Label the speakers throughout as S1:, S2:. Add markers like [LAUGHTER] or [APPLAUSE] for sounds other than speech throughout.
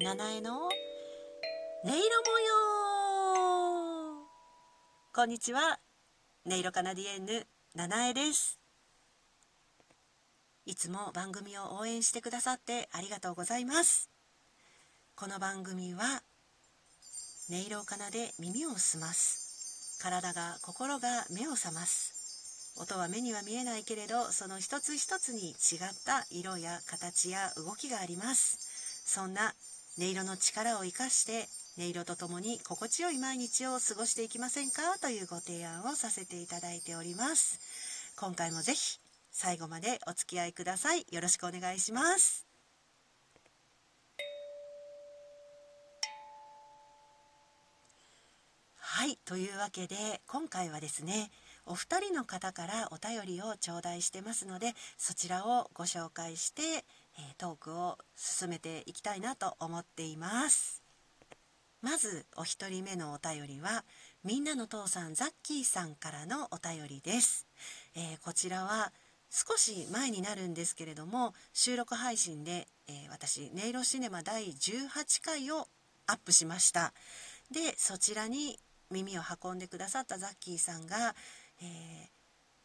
S1: 七重の音色模様。こんにちは。音色カナディエンヌ七重です。いつも番組を応援してくださってありがとうございます。この番組は音色を奏で耳を澄ます。体が心が目を覚ます。音は目には見えないけれどその一つ一つに違った色や形や動きがあります。そんな音色の力を生かして音色とともに心地よい毎日を過ごしていきませんかというご提案をさせていただいております今回もぜひ最後までお付き合いくださいよろしくお願いしますはいというわけで今回はですねお二人の方からお便りを頂戴してますのでそちらをご紹介してえトークを進めていきたいなと思っています。まずお一人目のお便りはみんなの父さんザッキーさんからのお便りです、えー、こちらは少し前になるんですけれども収録配信で、えー、私「音色シネマ」第18回をアップしました。でそちらに耳を運んでくださったザッキーさんが、えー、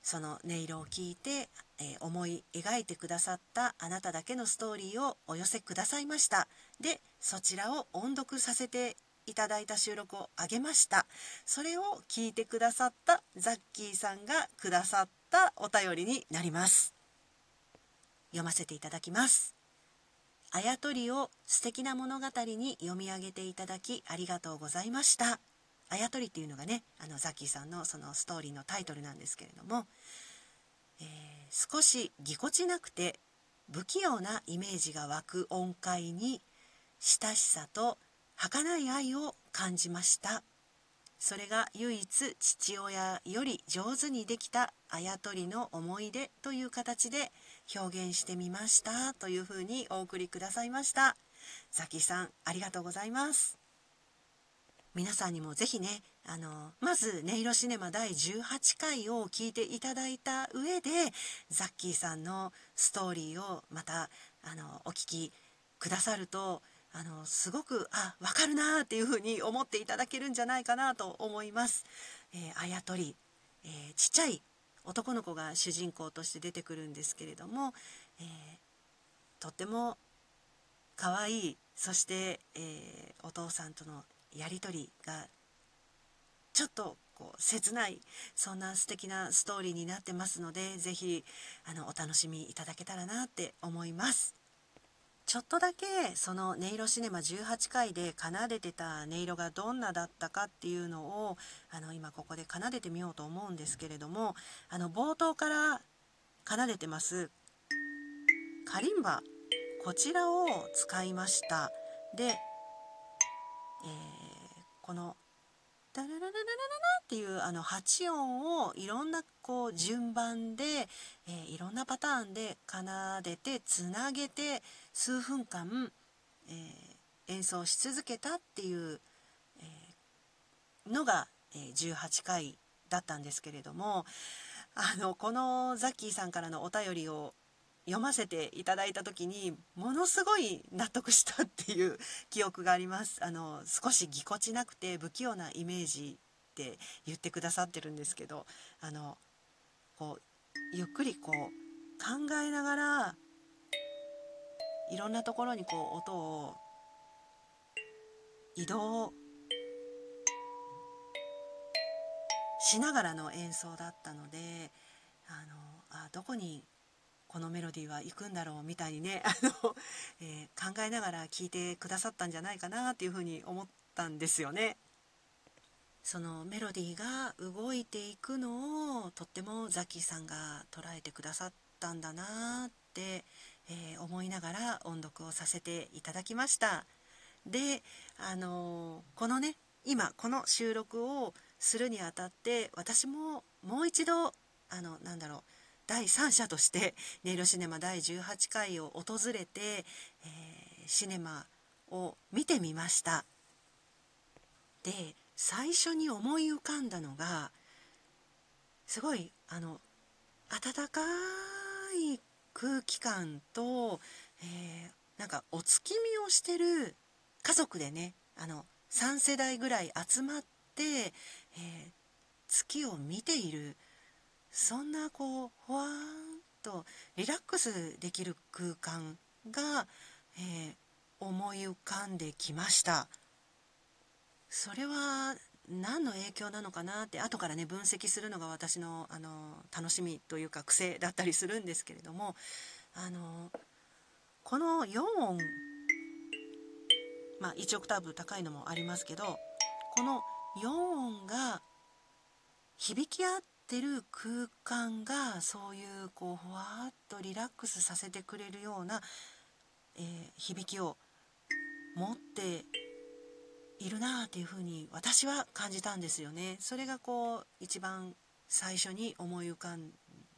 S1: その音色を聞いて、えー、思い描いてくださったあなただけのストーリーをお寄せくださいました。でそちらを音読させていただいた収録をあげました。それを聞いてくださったザッキーさんがくださったお便りになります。読ませていただきます。あやとりを素敵な物語に読み上げていただきありがとうございました。あやとりっていうのがねあのザッキーさんのそのストーリーのタイトルなんですけれども、えー、少しぎこちなくて不器用なイメージが湧く音階に親しさと儚い愛を感じました。それが唯一父親より上手にできたあやとりの思い出という形で表現してみましたというふうにお送りくださいました。ザキさんありがとうございます。皆さんにもぜひねあのまず「音色シネマ」第18回を聞いていただいた上でザッキーさんのストーリーをまたあのお聞きくださるとあのすごくあ分かるなっていうふうに思っていただけるんじゃないかなと思います。えー、あやとり、えー、ちっちゃい男の子が主人公として出てくるんですけれども、えー、とっても可愛いそして、えお父さんとのやり取りがちょっとこう切ないそんな素敵なストーリーになってますので是非あのお楽しみいただけたらなって思います。ちょっとだけその音色シネマ18回で奏でてた音色がどんなだったかっていうのをあの今ここで奏でてみようと思うんですけれどもあの冒頭から奏でてますカリンバこちらを使いましたでえー、この「ダララララララ」っていうあの8音をいろんなこう順番で、えー、いろんなパターンで奏でてつなげて数分間、えー、演奏し続けたっていう、えー、のが、え18回だったんですけれどもあのこのザッキーさんからのお便りを読ませていただいた時にものすごい納得したっていう記憶があります。あの少しぎこちなくて不器用なイメージって言ってくださってるんですけどあのこうゆっくりこう考えながらいろんなところにこう音を移動しながらの演奏だったのであのあどこにこのメロディーは行くんだろうみたいにね [LAUGHS] あの、えー、考えながら聴いてくださったんじゃないかなっていうふうに思ったんですよね。そのメロディーが動いていくのをとってもザキさんが捉えてくださったんだなって、えー、思いながら音読をさせていただきました。であのー、このね今この収録をするにあたって私ももう一度あのなんだろう第三者として音色シネマ第18回を訪れて、えー、シネマを見てみました。で最初に思い浮かんだのがすごいあの温かい空気感と、えー、なんかお月見をしてる家族でねあの3世代ぐらい集まって、えー、月を見ているそんなこうほわーんとリラックスできる空間が、えー、思い浮かんできました。それは何の影響なのかなって後からね分析するのが私のあの楽しみというか癖だったりするんですけれどもあのこの4音まあ1オクターブ高いのもありますけどこの4音が響き合ってる空間がそういうこうふわっとリラックスさせてくれるような、えー、響きを持っているなあっていうふうに私は感じたんですよね。それがこう一番最初に思い浮かん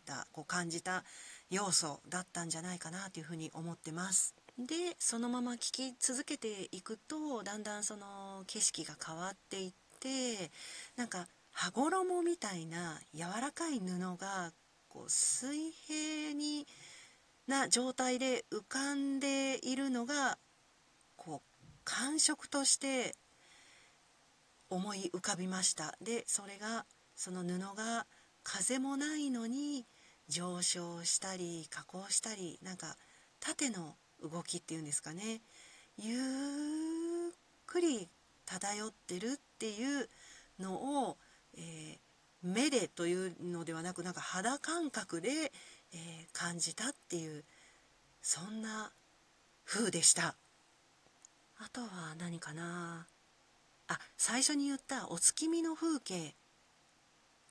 S1: だこう感じた要素だったんじゃないかなというふうに思ってます。でそのまま聴き続けていくとだんだんその景色が変わっていってなんか羽衣みたいな柔らかい布がこう水平にな状態で浮かんでいるのがこう感触として思い浮かびました。でそれがその布が風もないのに上昇したり下降したりなんか縦の動きっていうんですかね。ゆっくり漂ってるっていうのを、目でというのではなくなんか肌感覚で、えー、感じたっていうそんな風でしたあとは何かなあ最初に言ったお月見の風景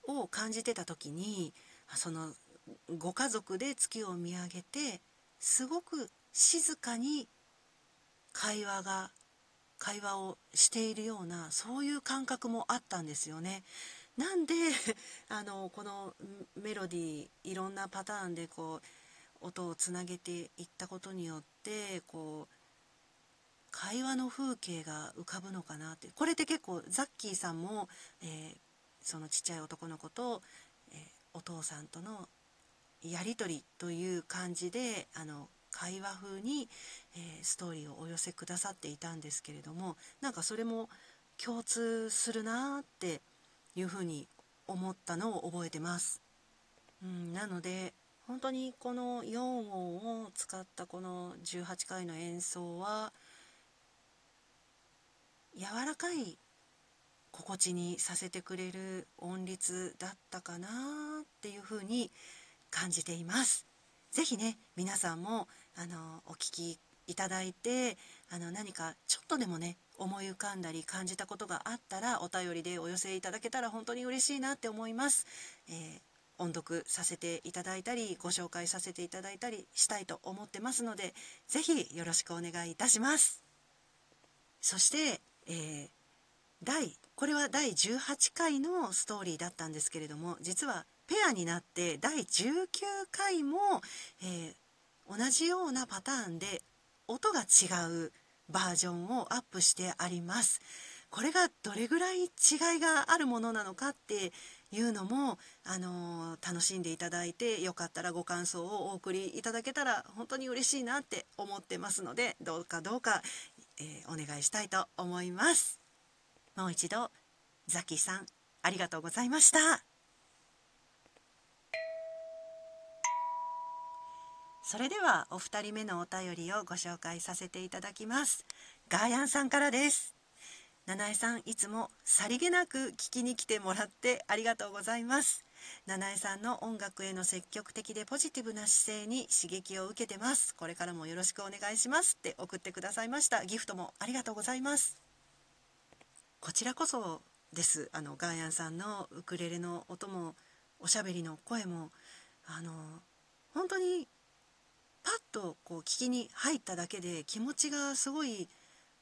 S1: を感じてた時にそのご家族で月を見上げてすごく静かに会話が会話をしているようなそういう感覚もあったんですよね。なんで [LAUGHS] あのこのメロディーいろんなパターンでこう音をつなげていったことによってこう会話の風景が浮かぶのかなって。これって結構ザッキーさんも、えー、そのちっちゃい男の子と、えー、お父さんとのやり取りという感じであの会話風に、えー、ストーリーをお寄せくださっていたんですけれどもなんかそれも共通するなっていうふうに思ったのを覚えてます。うん、なので本当にこの4音を使ったこの18回の演奏は柔らかい心地にさせてくれる音律だったかなっていうふうに感じています。ぜひね皆さんもあのお聞きいただいてあの何かちょっとでもね思い浮かんだり感じたことがあったらお便りでお寄せいただけたら本当に嬉しいなって思います。えー、音読させていただいたりご紹介させていただいたりしたいと思ってますので是非よろしくお願いいたします。そしてえー、第これは第18回のストーリーだったんですけれども実はペアになって第19回も、えー、同じようなパターンで音が違うバージョンをアップしてあります。これがどれぐらい違いがあるものなのかっていうのも、あのー、楽しんでいただいてよかったらご感想をお送りいただけたら本当に嬉しいなって思ってますのでどうかどうかえー、お願いしたいと思いますもう一度ザキさんありがとうございましたそれではお二人目のお便りをご紹介させていただきます。ガーヤンさんからです。七重さんいつもさりげなく聞きに来てもらってありがとうございます。七重さんの音楽への積極的でポジティブな姿勢に刺激を受けてます。これからもよろしくお願いします。って送ってくださいました。ギフトもありがとうございます。こちらこそです。あのガーヤンさんのウクレレの音もおしゃべりの声もあの本当にパッとこう聞きに入っただけで気持ちがすごい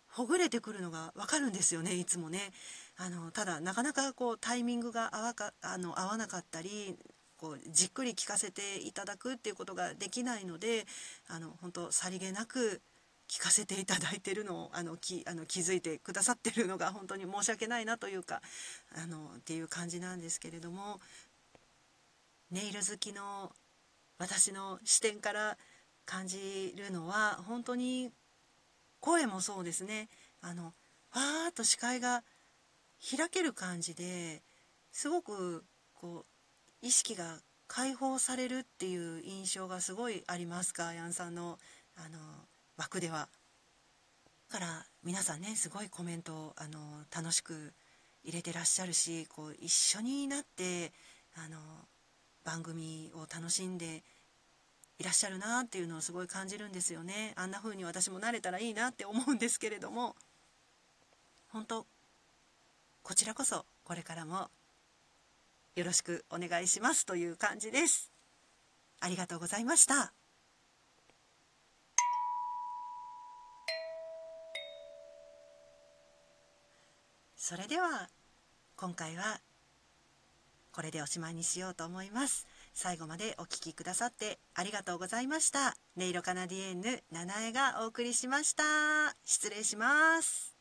S1: ほぐれてくるのがわかるんですよねいつもね。あのただなかなかこうタイミングが合わかあの合わなかったりこうじっくり聞かせていただくっていうことができないのであの本当さりげなく聞かせていただいてるのをあのきあの気づいてくださってるのが本当に申し訳ないなというかあのっていう感じなんですけれどもネイル好きの私の視点から感じるのは本当に声もそうですねあのわーっと視界が開ける感じですごくこう意識が解放されるっていう印象がすごいありますかヤンさんのあの枠では。から皆さんねすごいコメントをあの楽しく入れてらっしゃるしこう一緒になってあの番組を楽しんでいらっしゃるなっていうのをすごい感じるんですよね。あんな風に私もなれたらいいなって思うんですけれども。本当こちらこそこれからもよろしくお願いしますという感じです。ありがとうございました。それでは今回はこれでおしまいにしようと思います。最後までお聴きくださってありがとうございました。音色カナディエンヌ七重がお送りしました。失礼します。